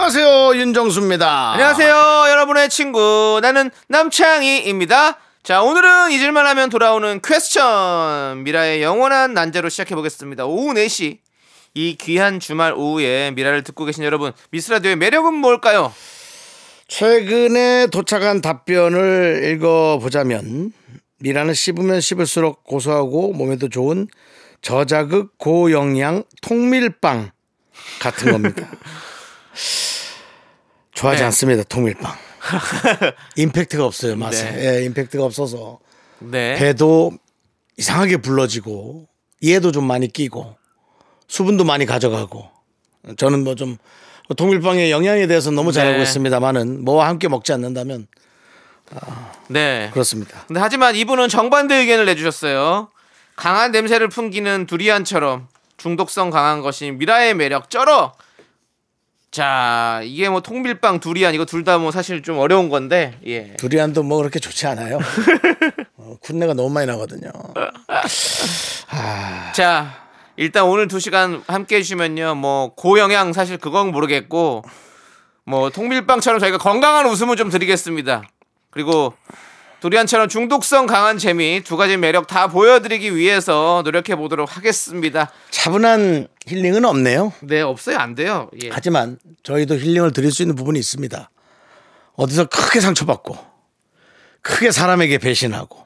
안녕하세요 윤정수입니다. 안녕하세요, 여러분의 친구. 나는 남창희입니다. 자, 오늘은 잊을만 하면 돌아오는 퀘스천. 미라의 영원한 난제로 시작해보겠습니다. 오후 4시. 이 귀한 주말 오후에 미라를 듣고 계신 여러분, 미스라디오의 매력은 뭘까요? 최근에 도착한 답변을 읽어보자면 미라는 씹으면 씹을수록 고소하고 몸에도 좋은 저자극 고영양 통밀빵 같은 겁니다. 좋아하지 네. 않습니다 통밀빵. 임팩트가 없어요 맛에. 네. 예, 임팩트가 없어서 네. 배도 이상하게 불러지고 이해도 좀 많이 끼고 수분도 많이 가져가고 저는 뭐 좀 통밀빵의 영양에 대해서 너무 잘 네. 알고 있습니다만은 뭐와 함께 먹지 않는다면 네. 그렇습니다. 근데 하지만 이분은 정반대 의견을 내주셨어요. 강한 냄새를 풍기는 두리안처럼 중독성 강한 것이 미라의 매력 쩔어. 자, 이게 뭐 통밀빵 두리안 이거 둘 다 뭐 사실 좀 어려운 건데, 예. 두리안도 뭐 그렇게 좋지 않아요. 어, 군내가 너무 많이 나거든요. 자, 일단 오늘 두 시간 함께 해주시면요, 뭐 고영양 사실 그건 모르겠고, 뭐 통밀빵처럼 저희가 건강한 웃음을 좀 드리겠습니다. 그리고 두리안처럼 중독성 강한 재미 두 가지 매력 다 보여드리기 위해서 노력해 보도록 하겠습니다. 차분한 힐링은 없네요. 네, 없어요, 안 돼요. 예. 하지만 저희도 힐링을 드릴 수 있는 부분이 있습니다. 어디서 크게 상처받고 크게 사람에게 배신하고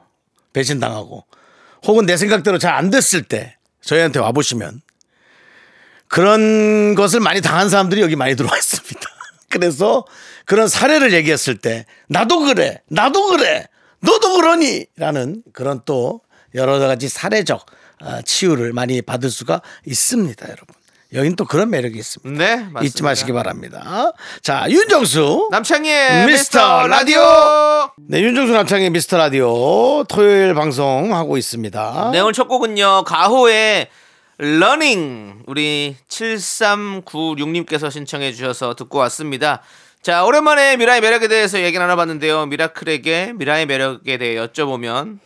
배신당하고 혹은 내 생각대로 잘 안 됐을 때 저희한테 와보시면 그런 것을 많이 당한 사람들이 여기 많이 들어와 있습니다. 그래서 그런 사례를 얘기했을 때 나도 그래 나도 그래 너도 그러니 라는 그런 또 여러 가지 사례적 아, 치유를 많이 받을 수가 있습니다 여러분 여긴 또 그런 매력이 있습니다 네, 맞습니다. 잊지 마시기 바랍니다 자 윤정수 남창희의 미스터 라디오. 네 윤정수 남창희의 미스터 라디오 토요일 방송 하고 있습니다 네, 오늘 첫 곡은요. 가호의 Running 우리 7396님께서 신청해 주셔서 듣고 왔습니다. 자, 오랜만에 미라의 매력에 대해서 얘기 나눠봤는데요. 미라클에게 미라의 매력에 대해 여쭤보면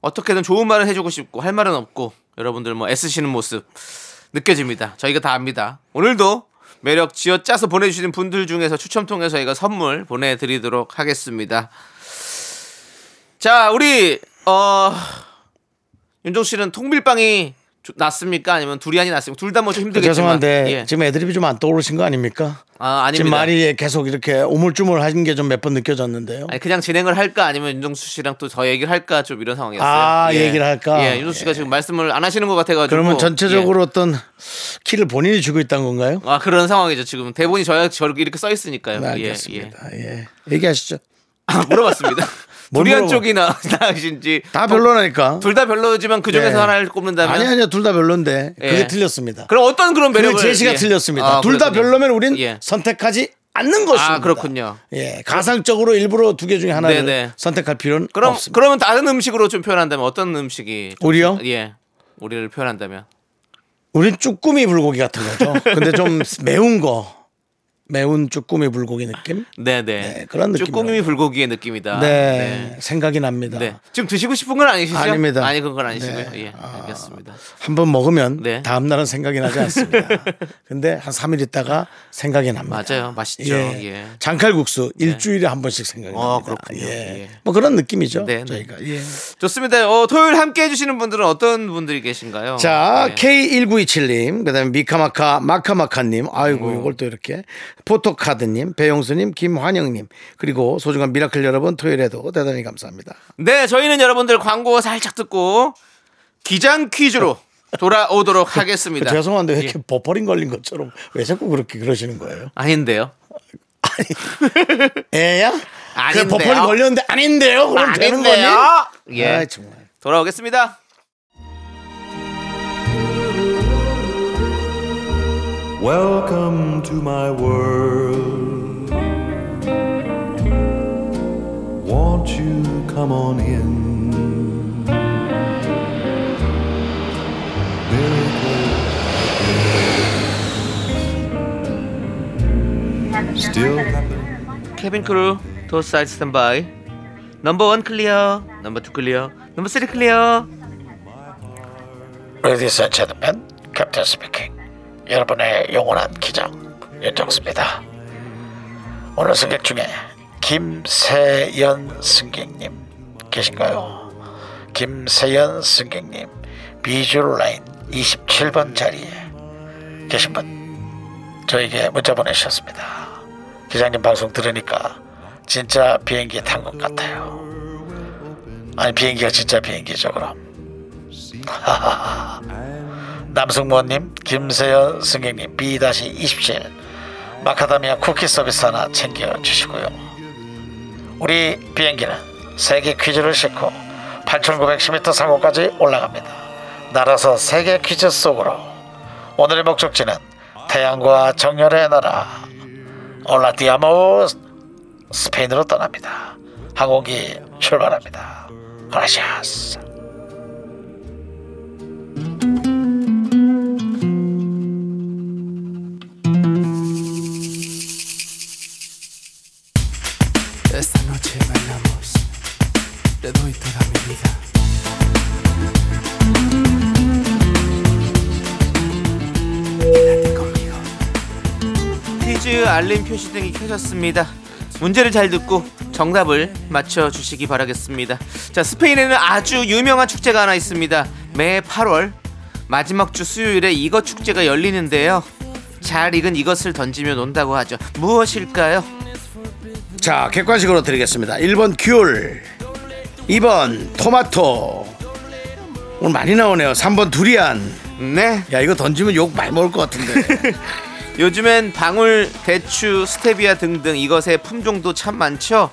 어떻게든 좋은 말을 해주고 싶고 할 말은 없고 여러분들 뭐 애쓰시는 모습 느껴집니다. 저희가 다 압니다. 오늘도 매력 쥐어짜서 보내주시는 분들 중에서 추첨 통해서 저희가 선물 보내드리도록 하겠습니다. 자, 우리 어 윤종 씨는 통밀빵이 주- 낫습니까? 아니면 두리안이 낫습니까? 둘 다 뭐 좀 힘들겠지만 죄송한데 예. 지금 애드립이 좀 안 떠오르신 거 아닙니까? 아, 아닙니다. 지금 말이 계속 이렇게 오물쭈물 하신 게 좀 몇 번 느껴졌는데요. 아니 그냥 진행을 할까 아니면 윤정수 씨랑 또 저 얘기를 할까 좀 이런 상황이었어요. 아, 얘기를 할까? 예, 윤정수 씨가 지금 말씀을 안 하시는 것 같아가지고. 그러면 전체적으로 예. 어떤 키를 본인이 주고 있다는 건가요? 아 그런 상황이죠 지금 대본이 저렇게 이렇게 써 있으니까요. 네, 예, 알겠습니다. 예. 얘기하시죠. 아, 물어봤습니다. 뭘 두리안? 쪽이 나 나으신지 다 별로라니까. 둘 다 별로지만 그 중에서 네. 하나를 꼽는다면 아니 아니요 둘 다 별론데 예. 그게 틀렸습니다. 그럼 어떤 그런 그 매력을 제시가 예. 틀렸습니다. 아, 둘 다. 별로면 우린 예. 선택하지 않는 것입니다. 아 그렇군요. 예, 가상적으로 일부러 두 개 중에 하나를 네네. 선택할 필요는 그럼 없습니다. 그러면 다른 음식으로 좀 표현한다면 어떤 음식이 좀- 우리요? 예. 우리를 표현한다면 우린 쭈꾸미 불고기 같은 거죠. 근데 좀 매운 거. 매운 쭈꾸미 불고기 느낌? 네네 네, 그런 느낌이라고. 쭈꾸미 불고기의 느낌이다. 네, 생각이 납니다. 네. 지금 드시고 싶은 건 아니시죠? 아닙니다. 아니 그건 아니시고요. 네. 예, 알겠습니다. 한번 먹으면 네. 다음 날은 생각이 나지 않습니다. 근데 한 3일 있다가 생각이 납니다. 맞아요, 맛있죠. 예. 예. 장칼국수 일주일에 한 번씩 생각이 어, 납니다. 그렇군요. 예. 예. 뭐 그런 느낌이죠. 네, 네. 저희가. 예. 좋습니다. 어, 토요일 함께 해주시는 분들은 어떤 분들이 계신가요? 자, 예. K1927님, 그 다음에 미카마카, 마카마카님, 아이고, 음. 이걸 또 이렇게, 포토카드님, 배용수님, 김환영님, 그리고 소중한 미라클 여러분, 토요일에도 대단히 감사합니다. 네, 저희는 여러분들 광고 살짝 듣고 기장 퀴즈로 돌아오도록 하겠습니다. 그 죄송한데 왜 예. 이렇게 버퍼링 걸린 것처럼 왜 자꾸 그렇게 그러시는 거예요? 아닌데요. 애야? 그 아닌데요. 버퍼링 걸렸는데 아닌데요? 그럼 되는 거니? 아닌데요. 예. 아, 정말. 돌아오겠습니다. Welcome to my world. Won't you come on in? Still. Cabin crew, tow side standby. Number one clear. Number two clear. Number three clear. Ready, search at the pen. Captain speaking. 여러분의 영원한 기장 윤정수입니다. 오늘 승객 중에 김세연 승객님 계신가요? 김세연 승객님 비주얼 라인 27번 자리에 계신 분 저에게 문자 보내주셨습니다. 기장님 방송 들으니까 진짜 비행기 탄 것 같아요. 아니 비행기가 진짜 비행기죠 그럼. 남승모님, 김세연 승객님 B-27 마카다미아 쿠키 서비스 하나 챙겨주시고요. 우리 비행기는 세계 퀴즈를 싣고 8,910m 상공까지 올라갑니다. 날아서 세계 퀴즈 속으로 오늘의 목적지는 태양과 정열의 나라 올라디아모 스페인으로 떠납니다. 항공기 출발합니다. 그라시아스. 알림 표시등이 켜졌습니다. 문제를 잘 듣고 정답을 맞춰 주시기 바라겠습니다. 자, 스페인에는 아주 유명한 축제가 하나 있습니다. 매 8월 마지막 주 수요일에 이것 축제가 열리는데요. 잘 익은 이것을 던지면 온다고 하죠. 무엇일까요? 자, 객관식으로 드리겠습니다. 1번 귤, 2번 토마토. 오늘 많이 나오네요. 3번 두리안. 네. 야, 이거 던지면 욕 많이 먹을 것 같은데. 요즘엔 방울, 대추, 스테비아 등등 이것의 품종도 참 많죠.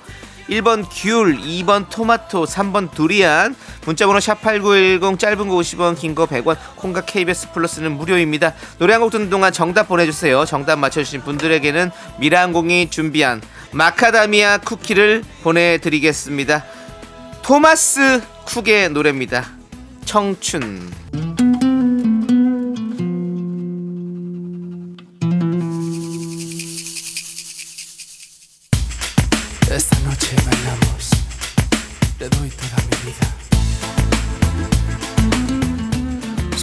1번 귤, 2번 토마토, 3번 두리안. 문자번호 샵8910 짧은 거 50원, 긴 거 100원. 콩과 KBS 플러스는 무료입니다. 노래 한 곡 듣는 동안 정답 보내주세요. 정답 맞춰주신 분들에게는 미라항공이 준비한 마카다미아 쿠키를 보내드리겠습니다. 토마스 쿡의 노래입니다. 청춘.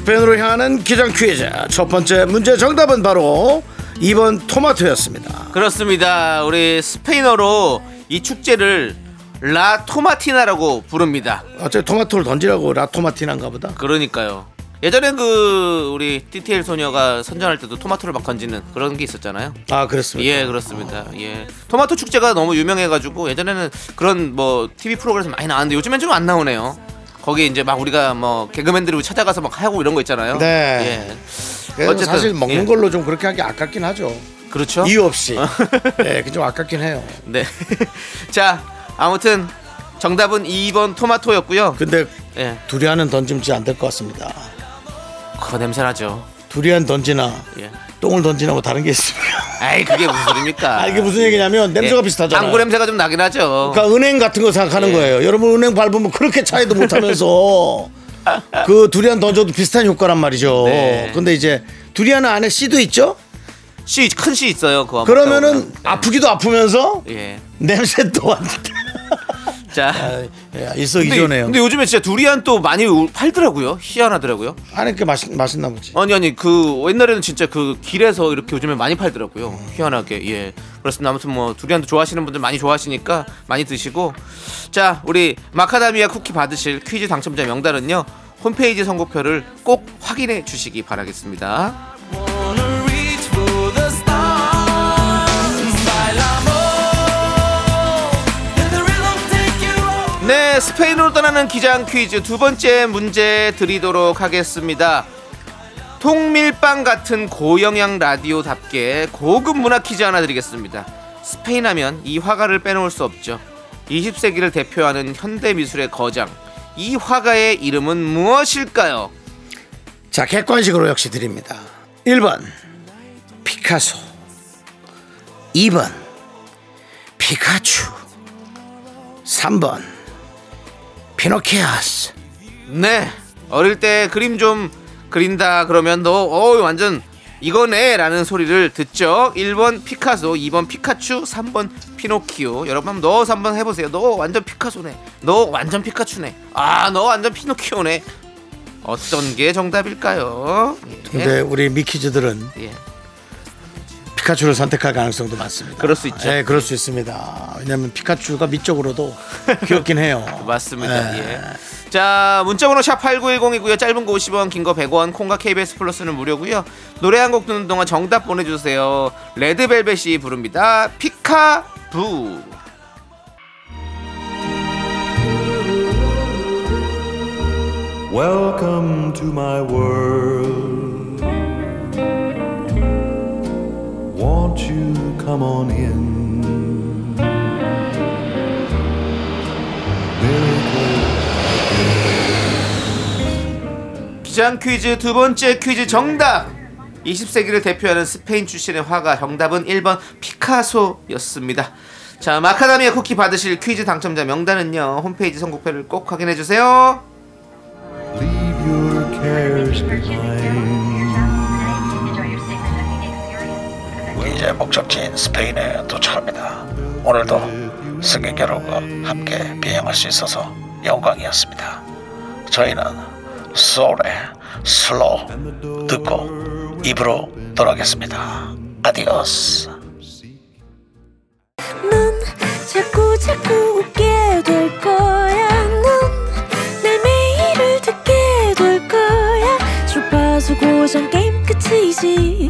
스페인으로 향하는 기장 퀴즈. 첫 번째 문제 정답은 바로 2번 토마토였습니다. 그렇습니다. 우리 스페인어로 이 축제를 라 토마티나라고 부릅니다. 어차피 토마토를 던지라고 라토마티난가 보다. 그러니까요. 예전에 그 우리 TTL 소녀가 선전할 때도 토마토를 막 던지는 그런 게 있었잖아요. 아, 그렇습니다. 예, 그렇습니다. 예. 토마토 축제가 너무 유명해가지고 예전에는 그런 뭐 TV 프로그램에서 많이 나왔는데 요즘엔 좀 안 나오네요. 거기 이제 막 우리가 뭐 개그맨들이 찾아가서 막 하고 이런 거 있잖아요. 네. 예. 어쨌든, 사실 먹는 예. 걸로 좀 그렇게 하기 아깝긴 하죠. 그렇죠. 이유 없이. 예, 그좀 아깝긴 해요. 네. 자, 아무튼 정답은 2번 토마토였고요. 근데 예. 두리안은 던지면 안될것 같습니다. 그 냄새 나죠. 두리안 던지나 예. 똥을 던지나 뭐 다른 게 있습니까? 아이 그게 무슨 소리입니까? 아, 이게 무슨 얘기냐면 냄새가 예. 비슷하잖아요. 방구 냄새가 좀 나긴 하죠. 그러니까 은행 같은 거 생각하는 예. 거예요. 여러분 은행 밟으면 그렇게 차이도 못 하면서 그 두리안 던져도 비슷한 효과란 말이죠. 네. 근데 이제 두리안은 안에 씨도 있죠. 씨 큰 씨 있어요. 그거 그러면은 보면. 아프기도 아프면서 예. 냄새 또한 자. 예, 근데, 일석이조네요. 근데 요즘에 진짜 두리안 또 많이 우- 팔더라고요. 희한하더라고요. 안에 그 맛있 맛있나 보지. 아니 아니 그 옛날에는 진짜 그 길에서 이렇게 요즘에 많이 팔더라고요. 희한하게 예. 그렇습니다. 아무튼 뭐 두리안도 좋아하시는 분들 많이 좋아하시니까 많이 드시고 자 우리 마카다미아 쿠키 받으실 퀴즈 당첨자 명단은요 홈페이지 선곡표를 꼭 확인해 주시기 바라겠습니다. 네, 스페인으로 떠나는 기장 퀴즈 두 번째 문제 드리도록 하겠습니다. 통밀빵 같은 고영양 라디오답게 고급 문화 퀴즈 하나 드리겠습니다. 스페인 하면 이 화가를 빼놓을 수 없죠. 20세기를 대표하는 현대 미술의 거장. 이 화가의 이름은 무엇일까요? 자, 객관식으로 역시 드립니다. 1번 피카소 2번 피카츄 3번 피노키아스 네. 어릴 때 그림 좀 그린다 그러면 너 어, 완전 이거네 라는 소리를 듣죠. 1번 피카소, 2번 피카츄, 3번 피노키오. 여러분 한번 넣어서 한번 해보세요. 너 완전 피카소네. 너 완전 피카츄네. 아, 너 완전 피노키오네. 어떤 게 정답일까요? 예. 근데 우리 미키즈들은 예. 피카츄를 선택할 가능성도 많습니다. 그럴 수 있죠. 네, 그럴 수 있습니다. 왜냐하면 피카츄가 미적으로도 귀엽긴 해요. 맞습니다. 네. 예. 자, 문자번호 샵 8910이고요. 짧은 거 50원, 긴 거 100원, 콩과 KBS 플러스는 무료고요. 노래 한 곡 듣는 동안 정답 보내주세요. 레드벨벳이 부릅니다. 피카부. Welcome to my world. Won't you come on in? 기장 퀴즈 두 번째 퀴즈 정답. 20세기를 대표하는 스페인 출신의 화가 정답은 1번 피카소였습니다. 자, 마카다미아 쿠키 받으실 퀴즈 당첨자 명단은요. 홈페이지 선곡표를 꼭 확인해 주세요. leave your cares behind. 이제 목적지인 스페인에 도착합니다. 오늘도 승객 여러분과 함께 비행할 수 있어서 영광이었습니다. 저희는 쏠의 Slow 듣고 2부로 돌아가겠습니다. adiós. 넌 자꾸 자꾸 웃게 될 거야. 넌 내 매일을 듣게 될 거야. 주파수 고정 게임 끝이지.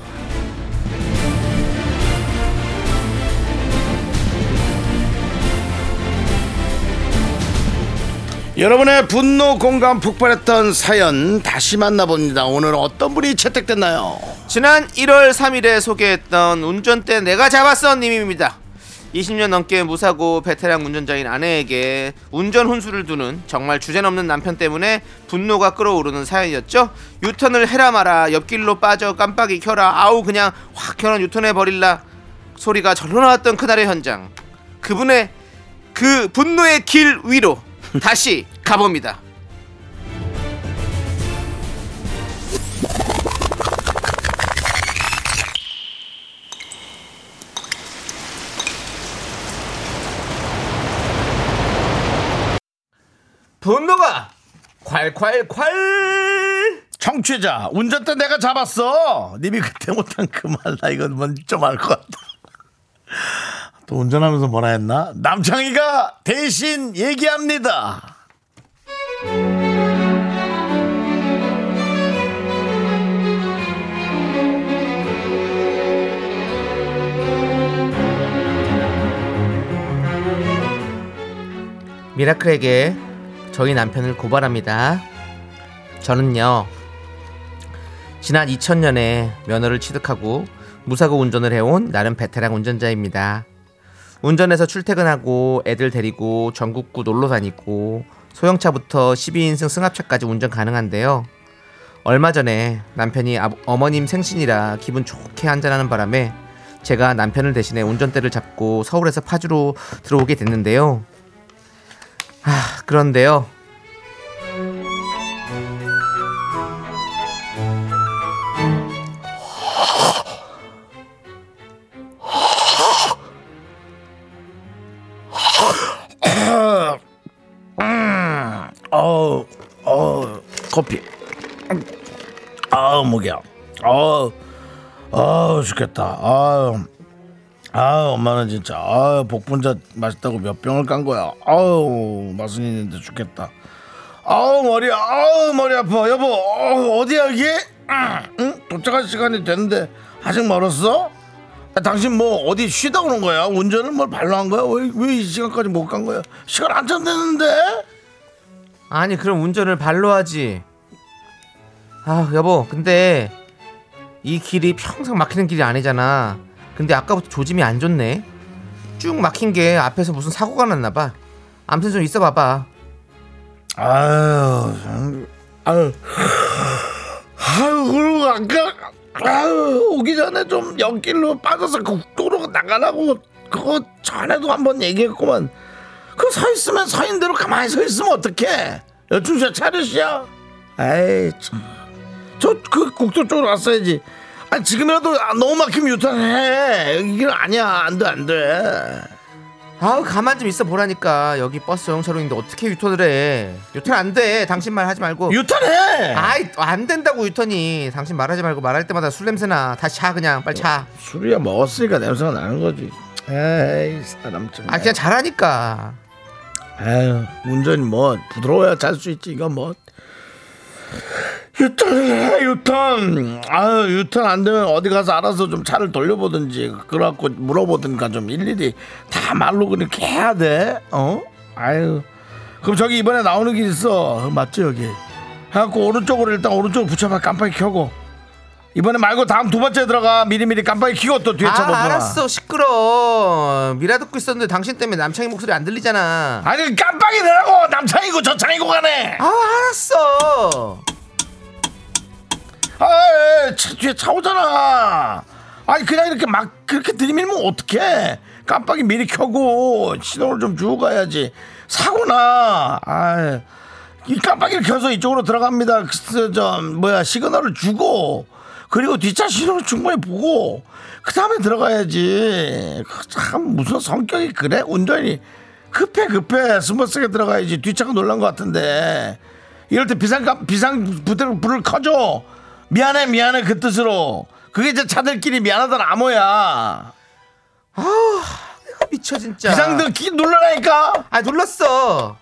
여러분의 분노 공감 폭발했던 사연 다시 만나봅니다. 오늘 어떤 분이 채택됐나요? 지난 1월 3일에 소개했던 운전대 내가 잡았어 님입니다. 20년 넘게 무사고 베테랑 운전자인 아내에게 운전 훈수를 두는 정말 주제넘는 남편 때문에 분노가 끓어오르는 사연이었죠. 유턴을 해라 마라 옆길로 빠져 깜빡이 켜라 아우 그냥 확 켜놓은 유턴해 버릴라 소리가 절로 나왔던 그날의 현장 그분의 그 분노의 길 위로 다시 가봅니다. 분노가 콸콸콸 청취자 운전대 내가 잡았어. 님이 그때 못한 그 말 나 이건 뭔지 좀알 것 같다. 또 운전하면서 뭐라 했나? 남창희가 대신 얘기합니다. 미라클에게 저희 남편을 고발합니다. 저는요, 지난 2000년에 면허를 취득하고 무사고 운전을 해온 나름 베테랑 운전자입니다. 운전해서 출퇴근하고 애들 데리고 전국구 놀러 다니고 소형차부터 12인승 승합차까지 운전 가능한데요. 얼마 전에 남편이 아- 어머님 생신이라 기분 좋게 한잔하는 바람에 제가 남편을 대신해 운전대를 잡고 서울에서 파주로 들어오게 됐는데요. 아, 그런데요. 목이야. 어우, 어우, 죽겠다. 아우, 아우, 엄마는 진짜, 아우, 복분자 맛있다고 몇 병을 깐 거야. 아우, 맛은 있는데 죽겠다. 아우, 머리, 아우, 머리 아파. 여보, 어우, 어디야, 이게? 응? 도착할 시간이 됐는데, 아직 멀었어? 아, 당신 뭐 어디 쉬다 오는 거야? 운전을 뭘 발로 한 거야? 왜 왜 이 시간까지 못 간 거야? 시간 한참 됐는데. 아니 그럼 운전을 발로 하지 아 여보 근데 이 길이 평생 막히는 길이 아니잖아 근데 아까부터 조짐이 안 좋네 쭉 막힌 게 앞에서 무슨 사고가 났나 봐 아무튼 좀 있어 봐봐 아유, 참, 아유, 아유, 그리고 아까 아유 오기 전에 좀 옆길로 빠져서 그 국도로 나가라고 그거 전에도 한번 얘기했구만. 그 서 있으면 서인 대로 가만히 서 있으면 어떡해? 여충씨야 차렷이야. 에이 참. 저 그 국도 쪽으로 갔어야지. 아 지금이라도 아, 너무 막히면 유턴해. 여기 길 아니야. 안 돼, 안 돼. 아우 가만 좀 있어 보라니까 여기 버스 정차로인데 어떻게 유턴을 해 유턴 안돼 당신 말 하지 말고 유턴해. 아이 안 된다고 유턴이 당신 말하지 말고 말할 때마다 술 냄새나 다시 차 그냥 빨리 차 술이야 먹었으니까 냄새가 나는 거지. 에이 사람 좀. 아 그냥 잘하니까 아유 운전이 뭐 부드러워야 잘 수 있지 이건 뭐. 유턴 해 유턴. 아유 유턴 안 되면 어디 가서 알아서 좀 차를 돌려보든지 그래갖고 물어보든가 좀 일일이 다 말로 그렇게 해야 돼. 어? 아유. 그럼 저기 이번에 나오는 길 있어. 맞지 여기. 해갖고 오른쪽으로 일단 오른쪽으로 붙여봐 깜빡이 켜고. 이번에 말고 다음 두 번째 들어가 미리미리 깜빡이 켜고 또 뒤에 차 아. 알았어 시끄러 미라 듣고 있었는데 당신 때문에 남창희 목소리 안 들리잖아 아니 깜빡이 내라고 남창이고 저창이고 가네. 아 알았어 아, 예, 차 뒤에 차 오잖아. 아니 그냥 이렇게 막 그렇게 들이밀면 어떡해? 깜빡이 미리 켜고 신호를 좀 주고 가야지. 사고나. 아, 이 깜빡이를 켜서 이쪽으로 들어갑니다. 그, 저 뭐야 시그널을 주고 그리고 뒷차 신호를 충분히 보고 그 다음에 들어가야지. 그참 무슨 성격이 그래? 운전이 급해 급해 smooth하게 들어가야지. 뒷차가 놀란 것 같은데 이럴 때 비상 깜- 비상 불을 불을 꺼줘. 미안해 미안해 그 뜻으로. 그게 이제 차들끼리 미안하다는 암호야. 미쳐 진짜 비상등 키 눌러라니까. 아 눌렀어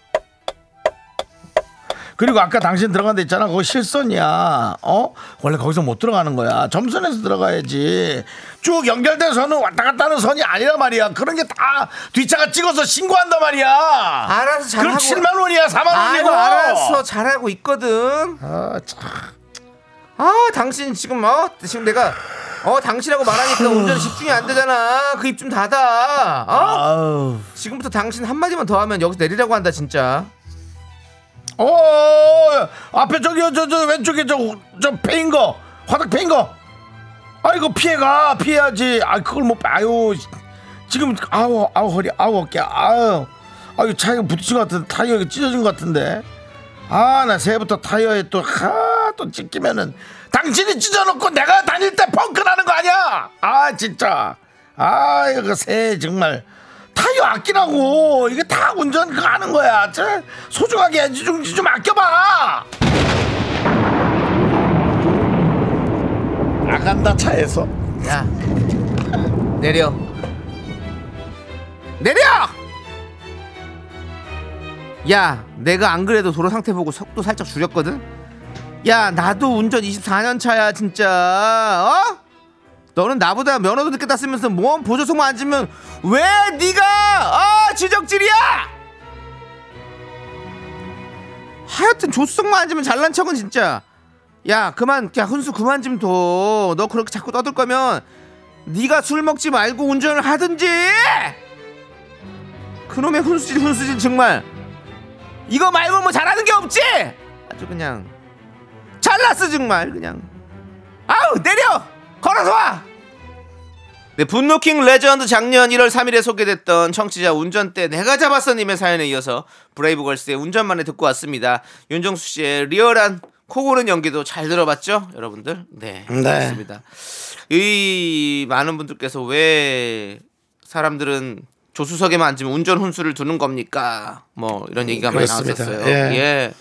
그리고 아까 당신 들어간 데 있잖아. 그거 실선이야. 어? 원래 거기서 못 들어가는 거야. 점선에서 들어가야지. 쭉 연결된 선은 왔다 갔다 하는 선이 아니란 말이야. 그런 게 다 뒷차가 찍어서 신고한단 말이야. 알아서 그럼 잘하고 7만 원이야, 4만 아이고 원이고. 알았어 잘하고 있거든 아, 참. 아 당신 지금 어 지금 내가 어 당신하고 말하니까 운전 집중이 안 되잖아 그 입 좀 닫아 어 아우. 지금부터 당신 한 마디만 더 하면 여기서 내리라고 한다 진짜 어, 앞에 저기 저, 저 왼쪽에 저, 저 패인 거, 화덕 패인 거. 아이고 피해가 피해야지. 아 그걸 못 봐. 아유 지금 아우 아우 허리 아우 어깨 아유 아유 차이가 부딪힌 것 같은데 타이어가 찢어진 것 같은데. 아 나 새해부터 타이어에 또 하또 찢기면은 당신이 찢어놓고 내가 다닐 때 펑크 나는 거 아니야? 아 진짜. 아 이거 새해 정말. 타이어 아끼라고. 이게 다 운전 그거 하는 거야. 저 소중하게 좀, 좀 아껴봐. 나간다 차에서. 야 내려. 내려! 야 내가 안 그래도 도로 상태 보고 속도 살짝 줄였거든? 야 나도 운전 24년 차야 진짜. 어? 너는 나보다 면허도 늦게 땄으면서 뭔 보조석만 앉으면 왜 네가 어 지적질이야 하여튼 조수석만 앉으면 잘난 척은 진짜 야 그만 야 훈수 그만 좀 둬. 너 그렇게 자꾸 떠들 거면 네가 술 먹지 말고 운전을 하든지. 그놈의 훈수질 훈수질 정말. 이거 말고 뭐 잘하는 게 없지? 아주 그냥 잘났어 정말 그냥. 아우 내려 걸어서 와. 네, 분노킹 레전드 작년 1월 3일에 소개됐던 청취자 운전대 내가 잡았어님의 사연에 이어서 브레이브걸스의 운전만해 듣고 왔습니다. 윤정수 씨의 리얼한 코고는 연기도 잘 들어봤죠, 여러분들? 네, 네. 그렇습니다. 이 많은 분들께서 왜 사람들은 조수석에만 앉으면 운전 훈수를 두는 겁니까? 뭐 이런 얘기가 많이 그렇습니다. 나왔었어요. 예. 예.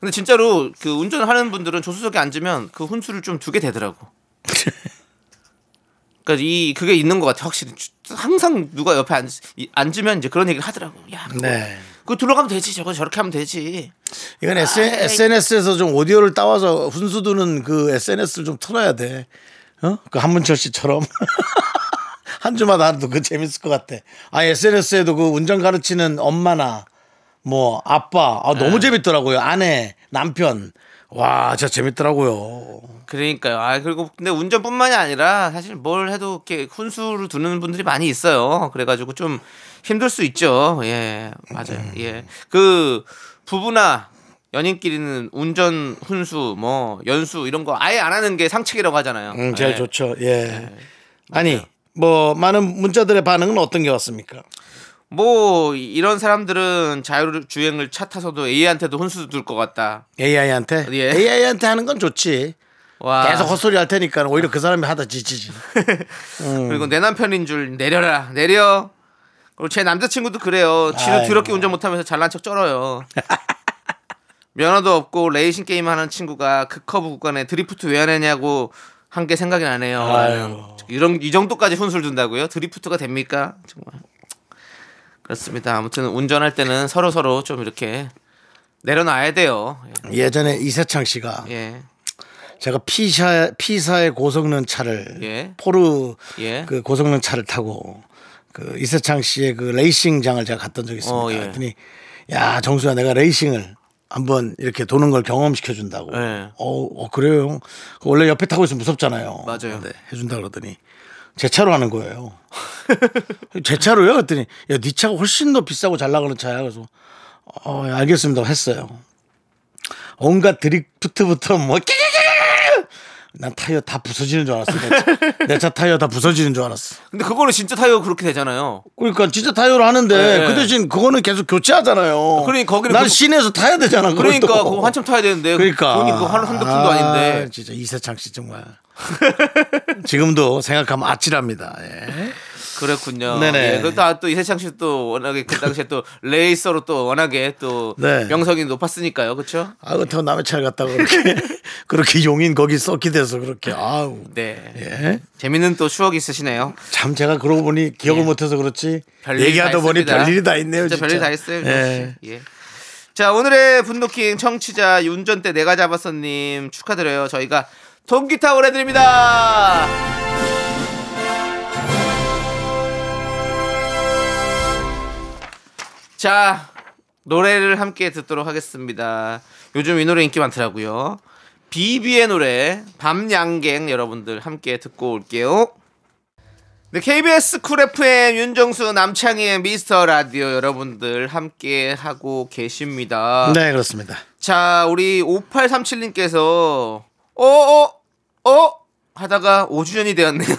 근데 진짜로 그 운전하는 분들은 조수석에 앉으면 그 훈수를 좀 두게 되더라고. 그러니까 이 그게 있는 것 같아 확실히 항상 누가 옆에 앉, 이- 앉으면 이제 그런 얘기를 하더라고. 야, 그거, 네 그거 들어가면 되지. 저거 저렇게 하면 되지. 이건 SNS에서 좀 오디오를 따와서 훈수 두는 그 SNS를 좀 틀어야 돼 어? 그 한문철 씨처럼 한 주마다 하도 그 재밌을 것 같아. 아 SNS에도 그 운전 가르치는 엄마나 뭐 아빠 아, 네. 너무 재밌더라고요. 아내, 남편. 와, 진짜 재밌더라고요. 그러니까요. 아 그리고 근데 운전뿐만이 아니라 사실 뭘 해도 이렇게 훈수를 두는 분들이 많이 있어요. 그래가지고 좀 힘들 수 있죠. 예, 맞아요. 음. 예, 그 부부나 연인끼리는 운전 훈수, 뭐 연수 이런 거 아예 안 하는 게 상책이라고 하잖아요. 음, 제일 예. 좋죠. 예. 아니, 뭐 많은 문자들의 반응은 어떤 게 왔습니까? 뭐 이런 사람들은 자율 주행을 차 타서도 AI한테도 훈수 둘 것 같다. AI한테? 예. AI한테 하는 건 좋지. 와. 계속 헛소리 할 테니까 오히려 그 사람이 하다 지치지. 그리고 내 남편인 줄 내려라 내려. 그리고 제 남자친구도 그래요. 지도. 더럽게 운전 못하면서 잘난 척 쩔어요. 면허도 없고 레이싱 게임 하는 친구가 그 커브 구간에 드리프트 왜안 했냐고 한 게 생각이 나네요. 아유. 이런 이 정도까지 훈수를 둔다고요? 드리프트가 됩니까? 정말 그렇습니다. 아무튼 운전할 때는 서로 서로 좀 이렇게 내려놔야 돼요. 예전에 이세창 씨가 예, 제가 P사 P사의 고성능 차를 예. 포르 예. 그 고성능 차를 타고 그 이세창 씨의 그 레이싱장을 제가 갔던 적이 있습니다. 어, 예. 그랬더니 야 정수야 내가 레이싱을 한번 이렇게 도는 걸 경험시켜 준다고. 예. 어, 어, 그래요. 그 원래 옆에 타고 있으면 무섭잖아요. 맞아요. 네, 해준다 그러더니 제 차로 하는 거예요. 제 차로요? 그랬더니 야, 네 차가 훨씬 더 비싸고 잘 나가는 차야. 그래서 어, 예, 알겠습니다. 했어요. 온갖 드리프트부터 뭐 끼끼끼! 난 타이어 다 부서지는 줄 알았어. 내 차 타이어 다 부서지는 줄 알았어. 근데 그거는 진짜 타이어 그렇게 되잖아요. 그러니까 진짜 타이어로 하는데 네. 그 대신 그거는 계속 교체하잖아요. 그러니까 거기는 난 그- 시내에서 타야 되잖아. 그러니까 또. 그거 한참 타야 되는데 그러니까 돈이 그거 한 한두 푼도 아, 아닌데 진짜 이세창 씨 정말 지금도 생각하면 아찔합니다. 예. 그렇군요. 네네. 예, 그또 또 이세창 씨도 워낙에 그 당시에 또 레이서로 또 워낙에 또 네. 명성이 높았으니까요, 그렇죠? 아, 그렇다고 남의 차를 갖다가 그렇게 그렇게 용인 거기 썩게 돼서 그렇게 아우. 네. 예. 재밌는 또 추억 이 있으시네요. 참 제가 그러고 보니 기억을 못해서 그렇지 얘기하다 다 보니 있습니다. 별일이 다 있네요. 진짜 진짜, 별일 다 있어요. 예. 씨. 예. 자 오늘의 분노킹 청취자 운전대 내가 잡았어님 축하드려요. 저희가 통기타 보내드립니다. 자 노래를 함께 듣도록 하겠습니다. 요즘 이 노래 인기 많더라고요. 비비의 노래 밤양갱 여러분들 함께 듣고 올게요. 네, KBS Cool FM 윤정수 남창희의 미스터 라디오 여러분들 함께 하고 계십니다. 네, 그렇습니다. 자, 우리 5837님께서 어어 어 하다가 5주년이 되었네요.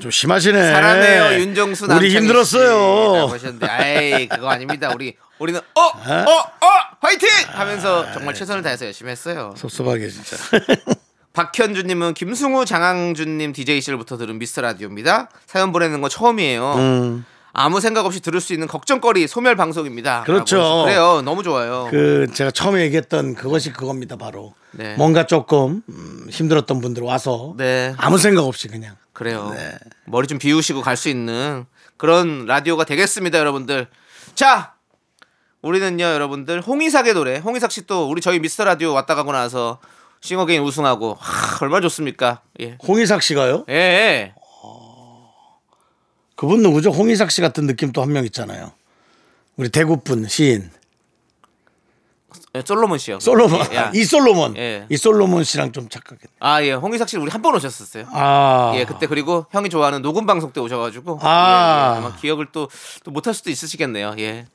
좀 심하시네. 사랑해요 윤정수 남창희 우리 씨. 힘들었어요. 하셨는데 아이 그거 아닙니다. 우리 우리는 어 어어 화이팅 하면서 정말 최선을 다해서 열심히 했어요. 섭섭하게 진짜. 박현주님은 김승우 장항준님 DJ 실부터 들은 미스터 라디오입니다. 사연 보내는 거 처음이에요. 음. 아무 생각 없이 들을 수 있는 걱정거리 소멸 방송입니다. 그렇죠. 그래요. 너무 좋아요. 그 제가 처음에 얘기했던 그것이 그겁니다. 바로 네. 뭔가 조금 음, 힘들었던 분들 와서 네. 아무 생각 없이 그냥 그래요. 네. 머리 좀 비우시고 갈 수 있는 그런 라디오가 되겠습니다, 여러분들. 자, 우리는요, 여러분들 홍이삭의 노래. 홍이삭 씨 또 우리 저희 미스터 라디오 왔다 가고 나서 싱어게인 우승하고 하, 얼마나 좋습니까? 예. 홍이삭 씨가요? 예, 예. 그분 누구죠? 홍이삭 씨 같은 느낌 또 한 명 있잖아요. 우리 대구 분 시인 예, 솔로몬 씨요. 솔로몬 예, 야. 이솔로몬 예. 이 솔로몬 씨랑 좀 착각했네. 아, 예. 홍이삭 씨 우리 한 번 오셨었어요. 아, 예, 그때 그리고 형이 좋아하는 녹음 방송 때 오셔 가지고 아. 예, 예, 아마 기억을 또, 또 못할 수도 있으시겠네요. 예.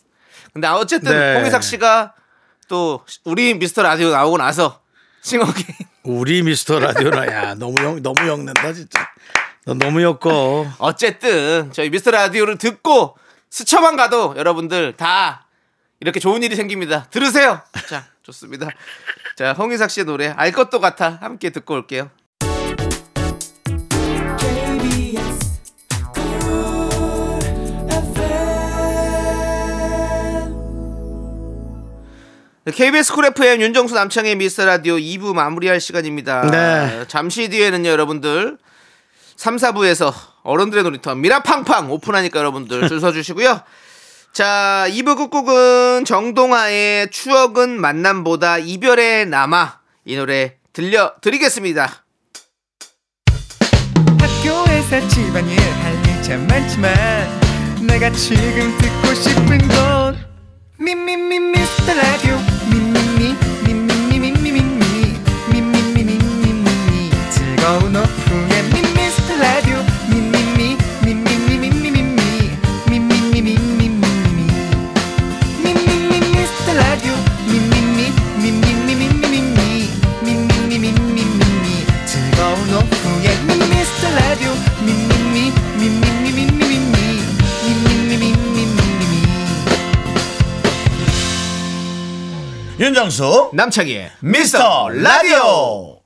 근데 어쨌든 네. 홍이삭 씨가 또 우리 미스터 라디오 나오고 나서 싱어게인 우리 미스터 라디오나 야 너무 영 너무 엮는다 진짜. 너 너무 엮어. 어쨌든 저희 미스터 라디오를 듣고 스쳐만 가도 여러분들 다 이렇게 좋은 일이 생깁니다. 들으세요. 자, 좋습니다. 자, 홍이삭 씨의 노래 알 것도 같아 함께 듣고 올게요. 네, KBS Cool FM 윤정수 남창희의 미스터 라디오 2부 마무리할 시간입니다. 네. 잠시 뒤에는요, 여러분들 3, 4부에서 어른들의 놀이터 미라팡팡 오픈하니까 여러분들 줄 서주시고요. 자, 2부 끝곡은 정동하의 추억은 만남보다 이별에 남아 이 노래 들려드리겠습니다. 학교에서 집안일 할 일 참 많지만 내가 지금 듣고 싶은 건 미미미 미스터 라디오 미미미 미미미 미미미 미미미 미미미 즐거운 오후 윤정수 남창희의 미스터 라디오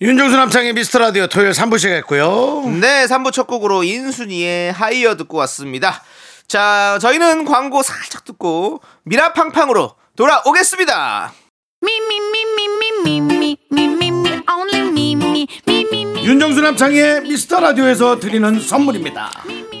윤정수 남창희의 미스터 라디오 토요일 3부 시작했고요. 네, 3부 첫 곡으로 인순이의 하이어 듣고 왔습니다. 자, 저희는 광고 살짝 듣고 미라팡팡으로 돌아오겠습니다. 윤정수 남창희의 미스터 라디오에서 드리는 선물입니다.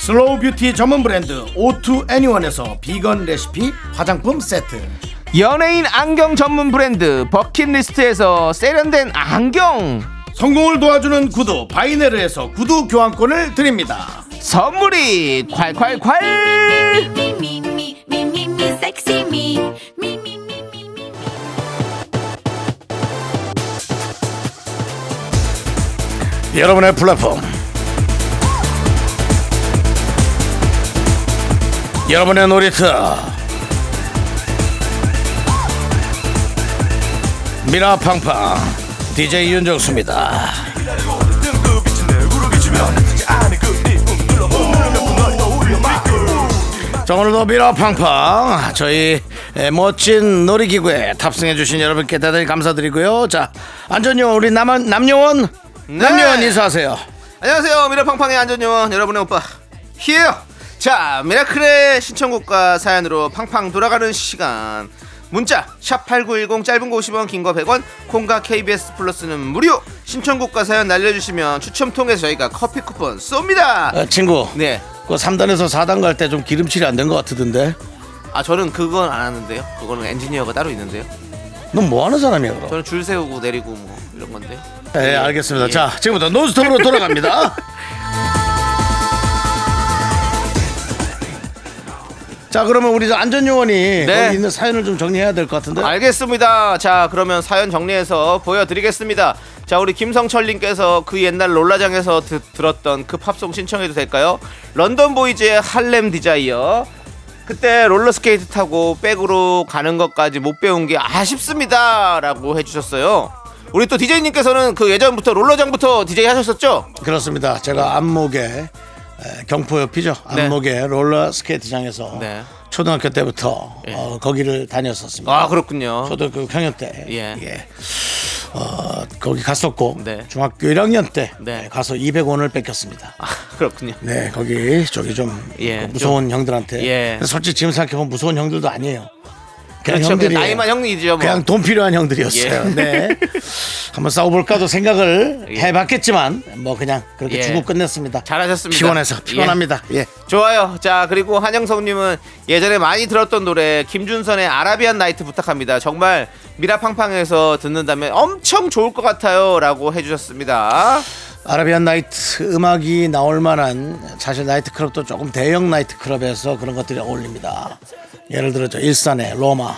슬로우 뷰티 전문 브랜드 오투 애니원에서 비건 레시피 화장품 세트 연예인 안경 전문 브랜드 버킷리스트에서 세련된 안경, 성공을 도와주는 구두 바이네르에서 구두 교환권을 드립니다 선물이 콸콸콸! Me, me, me, me, me, me, sexy me. Me, me, me, me, me. 여러분의 플랫폼 여러분의 놀이터 미라팡팡 DJ 윤정수입니다. 자 오늘도 미라팡팡 저희 에, 멋진 놀이기구에 탑승해주신 여러분께 대단히 감사드리고요. 자 안전요원 우리 남, 남요원? 남요원 인사하세요. 안녕하세요. 미라팡팡의 안전요원 여러분의 오빠 히에요 자 미라클의 신청곡과 사연으로 팡팡 돌아가는 시간. 문자 샵8910 짧은 거 50원 긴 거 100원 콩과 KBS 플러스는 무료. 신청곡과 사연 날려주시면 추첨 통해서 저희가 커피 쿠폰 쏩니다. 어, 친구. 네. 그 3단에서 4단 갈 때 좀 기름칠이 안 된 것 같던데. 아 저는 그건 안 하는데요. 그거는 엔지니어가 따로 있는데요. 넌 뭐 하는 사람이야 그럼? 저는 줄 세우고 내리고 뭐 이런 건데. 네. 알겠습니다. 예. 자 지금부터 논스톱으로 돌아갑니다 자 그러면 우리 저 안전요원이 네. 거기 있는 사연을 좀 정리해야 될 것 같은데 알겠습니다. 자, 그러면 사연 정리해서 보여드리겠습니다. 자, 우리 김성철님께서 그 옛날 롤라장에서 드- 들었던 그 팝송 신청해도 될까요? London Boys의 Harlem Desire. 그때 롤러스케이트 타고 백으로 가는 것까지 못 배운 게 아쉽습니다 라고 해주셨어요. 우리 또 디제이님께서는 그 예전부터 롤러장부터 디제이 하셨었죠? 그렇습니다 제가 안목에 에, 경포 옆이죠 네. 안목에 롤러 스케이트장에서 네. 초등학교 때부터 예. 어, 거기를 다녔었습니다 아 그렇군요. 초등학교 6학년 때 예. 어, 거기 갔었고 네. 중학교 1학년 때 네. 가서 200원을 뺏겼습니다. 아, 그렇군요. 네, 거기 저기 좀 예, 무서운 형들한테. 예. 솔직히 지금 생각해보면 무서운 형들도 아니에요. 그냥 그렇죠. 형들이 나이만 형이죠. 뭐. 그냥 돈 필요한 형들이었어요. 예. 네. 한번 싸워볼까도 생각을 예. 해봤겠지만 뭐 그냥 그렇게 예. 주고 끝냈습니다. 잘하셨습니다. 피곤해서 예. 피곤합니다. 예. 좋아요. 자, 그리고 한영성님은 예전에 많이 들었던 노래 김준선의 아라비안 나이트 부탁합니다. 정말 미라팡팡에서 듣는다면 엄청 좋을 것 같아요. 라고 해주셨습니다. 아라비안 나이트 음악이 나올 만한 사실 나이트클럽도 조금 대형 나이트클럽에서 그런 것들이 어울립니다. 예를 들어 저 일산의 로마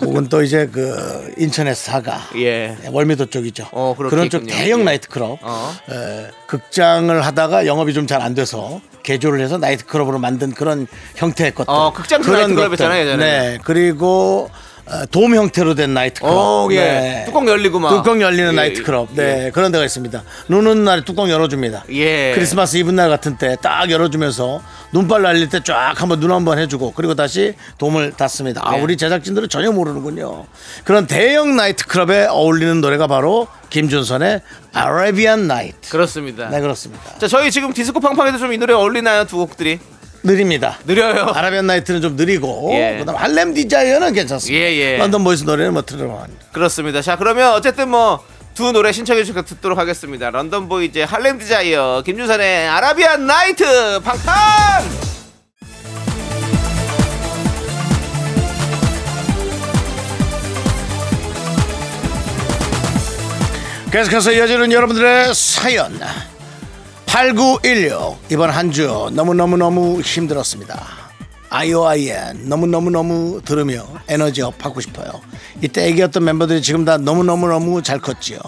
혹은 또 이제 그 인천의 사가 예. 월미도 쪽이죠. 어, 그런 쪽 있군요. 대형 예. 나이트클럽 어. 에, 극장을 하다가 영업이 좀 잘 안 돼서 개조를 해서 나이트클럽으로 만든 그런 형태의 것들. 어, 극장식 나이트클럽이었잖아요, 예전에. 네. 그리고 어, 돔 형태로 된 나이트클럽. 어, 예. 네. 뚜껑 열리고 막. 뚜껑 열리는 예, 나이트클럽. 예. 네. 그런 데가 있습니다. 눈 오는 날에 뚜껑 열어줍니다. 예. 크리스마스 이브 날 같은 때 딱 열어주면서 눈발 날릴 때 쫙 한번 눈 한번 해주고 그리고 다시 돔을 닫습니다. 아, 네. 우리 제작진들은 전혀 모르는군요. 그런 대형 나이트클럽에 어울리는 노래가 바로 김준선의 아라비안 나이트. 그렇습니다. 네, 그렇습니다. 자, 저희 지금 디스코 팡팡에도 좀 이 노래 어울리나요? 두 곡들이? 느립니다. 느려요. 아라비안 나이트는 좀 느리고 예. 그다음 Harlem Desire는 괜찮습니다. 예, 예. London Boys 노래는 뭐 들어갑니다. 그렇습니다. 자, 그러면 어쨌든 뭐 두 노래 신청해 주시고 듣도록 하겠습니다. London Boys의 Harlem Desire, 김준선의 아라비안 나이트, 팡팡! 계속해서 이어지는 여러분들의 사연 8916 이번 한 주 너무너무너무 힘들었습니다 아이오아이의 너무너무너무 들으며 에너지업 하고 싶어요 이때 애기였던 멤버들이 지금 다 너무너무너무 잘 컸지요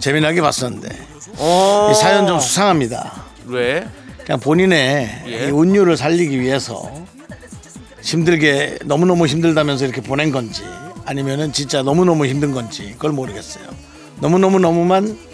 재미나게 봤었는데 어. 이 사연 좀 수상합니다 왜? 그냥 본인의 예. 이 운율을 살리기 위해서 힘들게 너무너무 힘들다면서 이렇게 보낸 건지 아니면은 진짜 너무너무 힘든 건지 그걸 모르겠어요. 너무너무너무만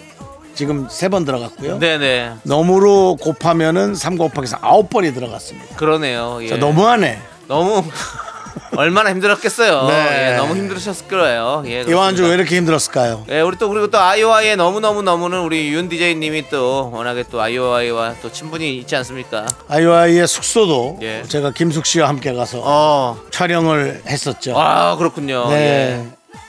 지금 세 번 들어갔고요. 네네. 너무로 곱하면은 3 곱하기서 아홉 번이 들어갔습니다. 그러네요. 예. 자, 너무하네. 너무 얼마나 힘들었겠어요. 네. 예, 너무 힘들으셨을 거예요. 예, 이번 한주 왜. 이렇게 힘들었을까요? 예, 우리 또 그리고 또 아이오아이의 너무 너무 너무는 우리 윤 디제이님이 또 워낙에 또 아이오아이와 또 친분이 있지 않습니까? 아이오아이의 숙소도 예. 제가 김숙 씨와 함께 가서 어, 촬영을 했었죠. 아 그렇군요. 네.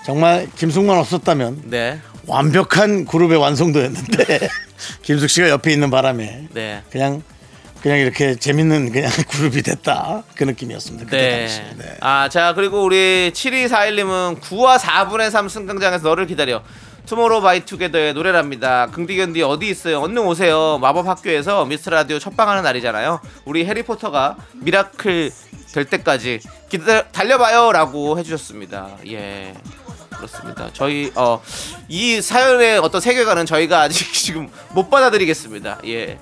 정말 김숙만 없었다면 예. 네, 완벽한 그룹의 완성도였는데 김숙 씨가 옆에 있는 바람에 네, 그냥 그냥 이렇게 재밌는 그냥 그룹이 됐다 그 느낌이었습니다. 네. 네. 아, 자 그리고 우리 7241님은 9와 4분의 3 승강장에서 너를 기다려. 투모로우바이투게더의 노래랍니다. 긍디견디 어디 있어요? 얼른 오세요. 마법 학교에서 미스터 라디오 첫방하는 날이잖아요. 우리 해리포터가 미라클 될 때까지 기다 달려봐요라고 해주셨습니다. 예. 그렇습니다. 저희 어 이 사연의 어떤 세계관은 저희가 아직 지금 못 받아들이겠습니다. 예.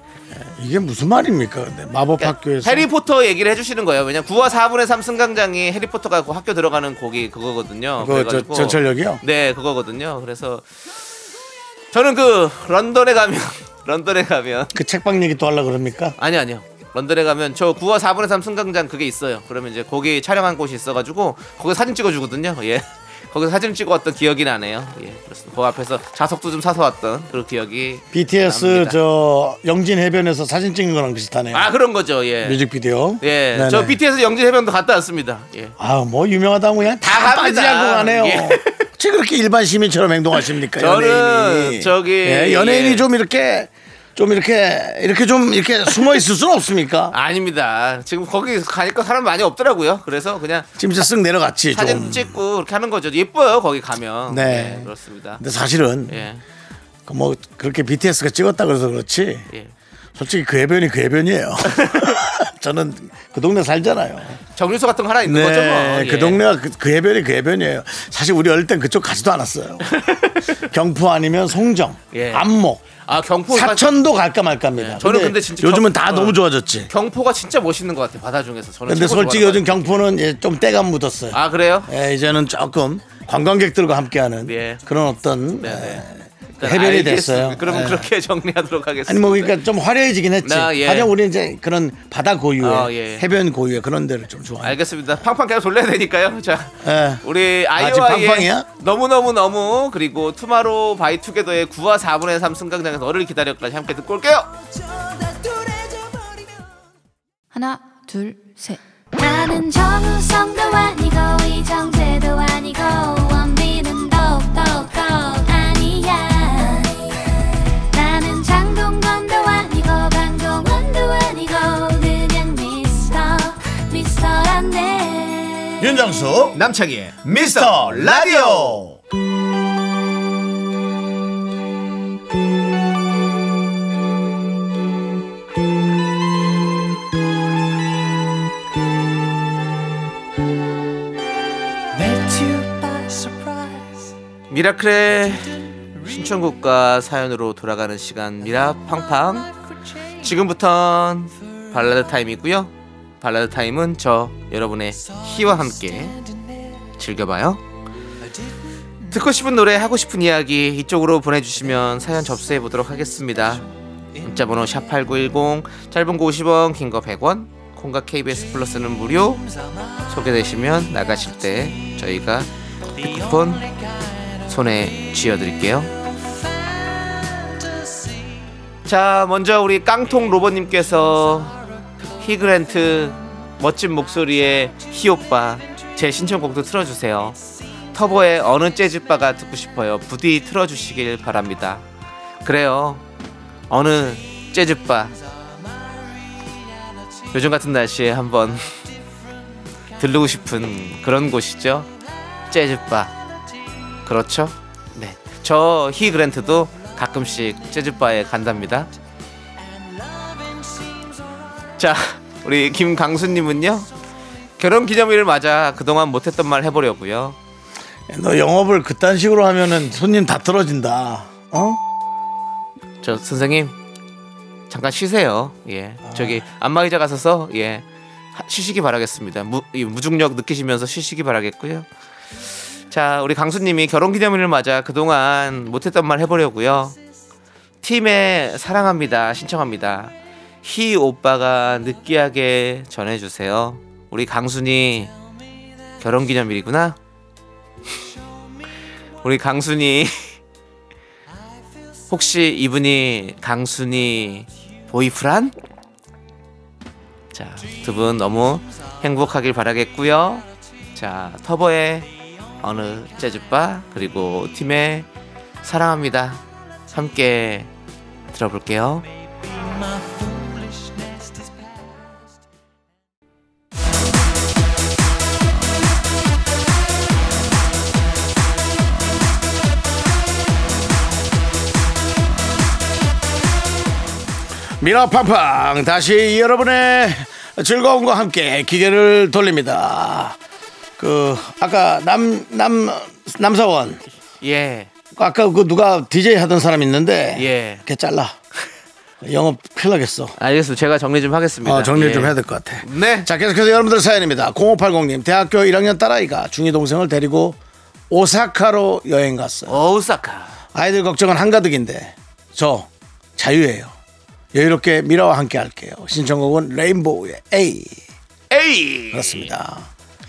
이게 무슨 말입니까? 근데 마법 그러니까 학교에서 해리포터 얘기를 해주시는 거예요. 왜냐 9와 4분의 3 승강장이 해리포터가 그 학교 들어가는 곡이 그거거든요. 그거 저, 그래가지고 전철역이요? 네, 그거거든요. 그래서 저는 그 런던에 가면 런던에 가면 그 책방 얘기 또 하려 그럽니까? 아니 아니요. 런던에 가면 저 9와 4분의 3 승강장 그게 있어요. 그러면 이제 거기 촬영한 곳이 있어가지고 거기 사진 찍어주거든요. 예. 거기서 사진 찍어왔던 기억이 나네요. 예, 그렇습니다. 그 앞에서 자석도 좀 사서 왔던 그 기억이 BTS 납니다. 저 영진 해변에서 사진 찍는 거랑 비슷하네요. 아 그런 거죠. 예. 뮤직비디오. 예, 네네. 저 BTS 영진 해변도 갔다 왔습니다. 예. 아, 뭐 유명하다고 그냥 다, 다 빠지지. 않고 가네요. 예. 어떻게 그렇게 일반 시민처럼 행동하십니까? 저는 연예인이. 저기, 예, 연예인이 예. 좀 이렇게 좀 이렇게 이렇게 좀 이렇게 숨어 있을 수는 없습니까? 아닙니다. 지금 거기 가니까 사람 많이 없더라고요. 그래서 그냥 지금 이제 쓱 내려갔지 사진 좀. 찍고 이렇게 하는 거죠. 예뻐요 거기 가면. 네. 예, 그렇습니다. 근데 사실은 예, 그뭐 그렇게 BTS가 찍었다 그래서 그렇지 예. 솔직히 그 해변이 그 해변이에요. 저는 그 동네 살잖아요. 정류소 같은 거 하나 있는 거죠. 뭐. 네, 예. 그 동네가 그, 그 해변이 그 해변이에요. 사실 우리 어릴 땐 그쪽 가지도 않았어요. 경포 아니면 송정, 예. 안목, 아 경포 사천도 갈까 말까입니다. 네, 저는 근데 진짜 요즘은 경- 다 어. 너무 좋아졌지. 경포가 진짜 멋있는 것 같아요. 바다 중에서 저는. 근데 솔직히 요즘 경포는 예, 좀 때가 묻었어요. 아 그래요? 예, 이제는 조금 관광객들과 함께하는 예. 그런 어떤 네, 예, 네. 해변이 알겠습니다. 됐어요. 그러면 예. 그렇게 정리하도록 하겠습니다. 아니 뭐 그러니까 좀 화려해지긴 했지. 나, 예. 하지만 우리 이제 그런 바다 고유의 어, 예. 해변 고유의 그런 데를 좀 좋아해요. 알겠습니다. 팡팡 계속 돌려야 되니까요. 자, 예. 우리 아, 아이오아이의? 너무 너무 너무 그리고 투모로우바이투게더의 9와 4분의 3 승강장에서 너를 기다려까지 함께 듣고 올게요. 하나, 둘, 셋. 나는 정우성도 아니고 이정재도 아니고 윤정수 남창희의 미스터 라디오. 미라클의 신청곡과 사연으로 돌아가는 시간 미라 팡팡. 지금부턴 발라드 타임이고요 발라드 타임은 저 여러분의 희와 함께 즐겨봐요. 듣고 싶은 노래 하고 싶은 이야기 이쪽으로 보내주시면 사연 접수해 보도록 하겠습니다. 문자번호 샵8910 짧은 거 50원 긴 거 100원 콩과 KBS 플러스는 무료. 소개되시면 나가실 때 저희가 쿠폰 손에 쥐어드릴게요. 자, 먼저 우리 깡통 로버님께서 히그랜트 멋진 목소리의 히오빠 제 신청곡도 틀어주세요. 터보의 어느 재즈바가 듣고 싶어요. 부디 틀어주시길 바랍니다. 그래요. 어느 재즈바 요즘 같은 날씨에 한번 들르고 싶은 그런 곳이죠. 재즈바 그렇죠? 네. 저 히그랜트도 가끔씩 재즈바에 간답니다. 자, 우리 김강수님은요. 결혼 기념일을 맞아 그동안 못했던 말 해보려고요. 너 영업을 그딴 식으로 하면은 손님 다 떨어진다. 어? 저 선생님 잠깐 쉬세요. 예, 저기 안마의자 가서서 예 하- 쉬시기 바라겠습니다. 무, 이 무중력 느끼시면서 쉬시기 바라겠고요. 자, 우리 강수님이 결혼 기념일을 맞아 그동안 못했던 말 해보려고요. 팀의 사랑합니다 신청합니다. 희 오빠가 느끼하게 전해주세요. 우리 강순이 결혼 기념일이구나. 우리 강순이 혹시 이분이 강순이 보이프란? 자, 두 분 너무 행복하길 바라겠고요. 자, 터보의 어느 재즈바 그리고 팀의 사랑합니다. 함께 들어볼게요. 미라팡팡 다시 여러분의 즐거움과 함께 기계를 돌립니다. 그 아까 남 남 남사원 예, 아까 그 누가 DJ 하던 사람 있는데 예. 걔 잘라 영업 큰일 나겠어. 알겠습니다. 제가 정리 좀 하겠습니다. 어, 정리 예. 좀 해야 될 것 같아. 네. 자 계속해서 여러분들 사연입니다. 0580님 대학교 1학년 딸아이가 중이 동생을 데리고 오사카로 여행 갔어요. 오사카. 아이들 걱정은 한가득인데 저 자유예요. 여유롭게 미라와 함께 할게요. 신청곡은 레인보우의 A 에이. 그렇습니다.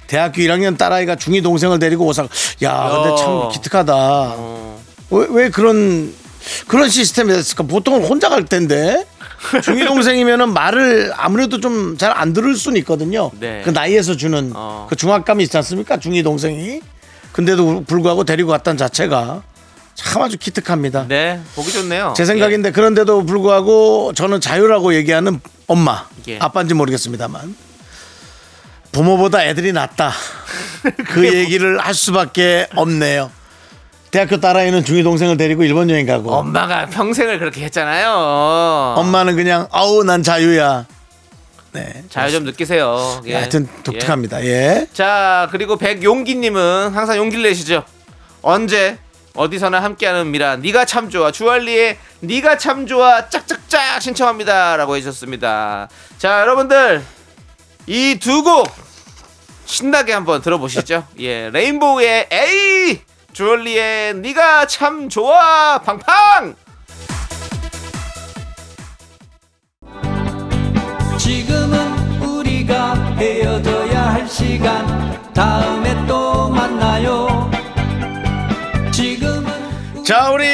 대학교 1학년 딸아이가 중이 동생을 데리고 오사카. 야, 근데 참 기특하다. 왜, 왜 그런 그런 시스템이 됐을까? 보통은 혼자 갈 텐데 중이 동생이면은 말을 아무래도 좀 잘 안 들을 수는 있거든요. 네. 그 나이에서 주는 어. 그 중압감이 있지 않습니까? 중이 동생이. 근데도 불구하고 데리고 갔다는 자체가 참 아주 기특합니다. 네, 보기 좋네요. 제 생각인데 그런데도 불구하고 저는 자유라고 얘기하는 엄마 예. 아빠인지 모르겠습니다만 부모보다 애들이 낫다 그 얘기를 할 수밖에 없네요 대학교 딸아이는 중이 동생을 데리고 일본 여행 가고 예. 엄마가 평생을 그렇게 했잖아요. 엄마는 그냥 아우 난 자유야 네 자유 좀 느끼세요. 예. 하여튼 예. 독특합니다 예. 자 그리고 백용기님은 항상 용기를 내시죠. 언제 어디서나 함께하는 미라 네가 참 좋아. 주얼리의 네가 참 좋아. 짝짝짝 신청합니다라고 해주셨습니다. 자 여러분들 이 두 곡 신나게 한번 들어보시죠. 예 레인보우의 에이 주얼리의 네가 참 좋아. 팡팡! 지금은 우리가 헤어져야 할 시간. 다음에 또 만나요 자 우리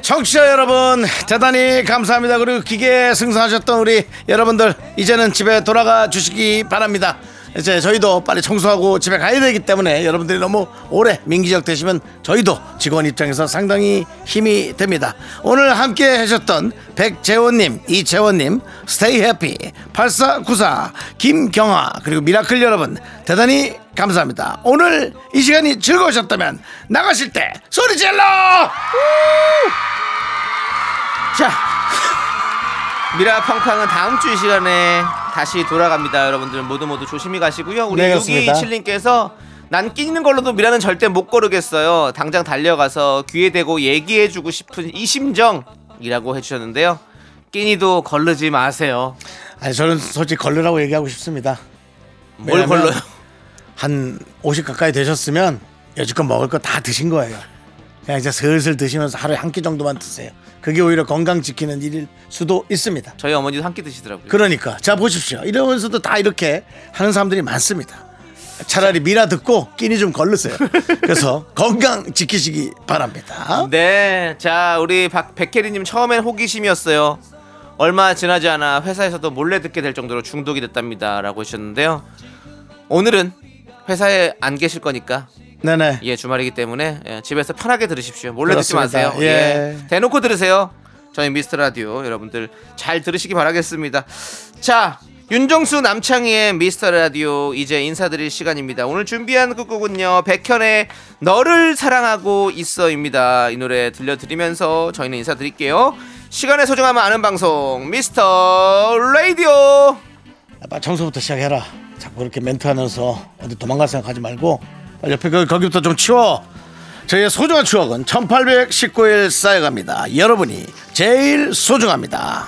청취자 여러분 대단히 감사합니다. 그리고 함께 승선하셨던 우리 여러분들 이제는 집에 돌아가 주시기 바랍니다 이제 저희도 빨리 청소하고 집에 가야 되기 때문에 여러분들이 너무 오래 밍기적 되시면 저희도 직원 입장에서 상당히 힘이 듭니다. 오늘 함께 하셨던 백재원님 이재원님 스테이 해피 8494 김경아 그리고 미라클 여러분 대단히 감사합니다. 오늘 이 시간이 즐거우셨다면 나가실 때 소리 질러! 자 미라 팡팡은 다음 주 이 시간에 다시 돌아갑니다. 여러분들 모두 모두 조심히 가시고요. 우리 네, 그렇습니다. 6227님께서 난 끼는 걸로도 미라는 절대 못 고르겠어요. 당장 달려가서 귀에 대고 얘기해주고 싶은 이 심정이라고 해주셨는데요. 끼니도 걸르지 마세요. 아니 저는 솔직히 걸르라고 얘기하고 싶습니다 뭘 걸러요? 한 50 가까이 되셨으면 여지껏 먹을 거 다 드신 거예요. 그냥 이제 슬슬 드시면서 하루에 한 끼 정도만 드세요. 그게 오히려 건강 지키는 일일 수도 있습니다. 저희 어머니도 한 끼 드시더라고요. 그러니까 자 보십시오. 이러면서도 다 이렇게 하는 사람들이 많습니다. 차라리 미라 듣고 끼니 좀 걸르세요. 그래서 건강 지키시기 바랍니다. 네, 자 우리 박 백혜리님 처음엔 호기심이었어요. 얼마 지나지 않아 회사에서도 몰래 듣게 될 정도로 중독이 됐답니다라고 하셨는데요. 오늘은 회사에 안 계실 거니까 네네. 예 주말이기 때문에 예, 집에서 편하게 들으십시오. 몰래 듣지 그렇습니다. 마세요. 예. 예. 대놓고 들으세요. 저희 미스터 라디오 여러분들 잘 들으시기 바라겠습니다. 자 윤정수 남창희의 미스터 라디오 이제 인사드릴 시간입니다. 오늘 준비한 끝곡은요 백현의 너를 사랑하고 있어입니다. 이 노래 들려드리면서 저희는 인사드릴게요. 시간의 소중함을 아는 방송 미스터 라디오. 빨리 청소부터 시작해라. 자꾸 그렇게 멘트하면서 어디 도망갈 생각하지 말고 옆에 그 거기부터 좀 치워. 저희의 소중한 추억은 1819일 쌓여갑니다. 여러분이 제일 소중합니다.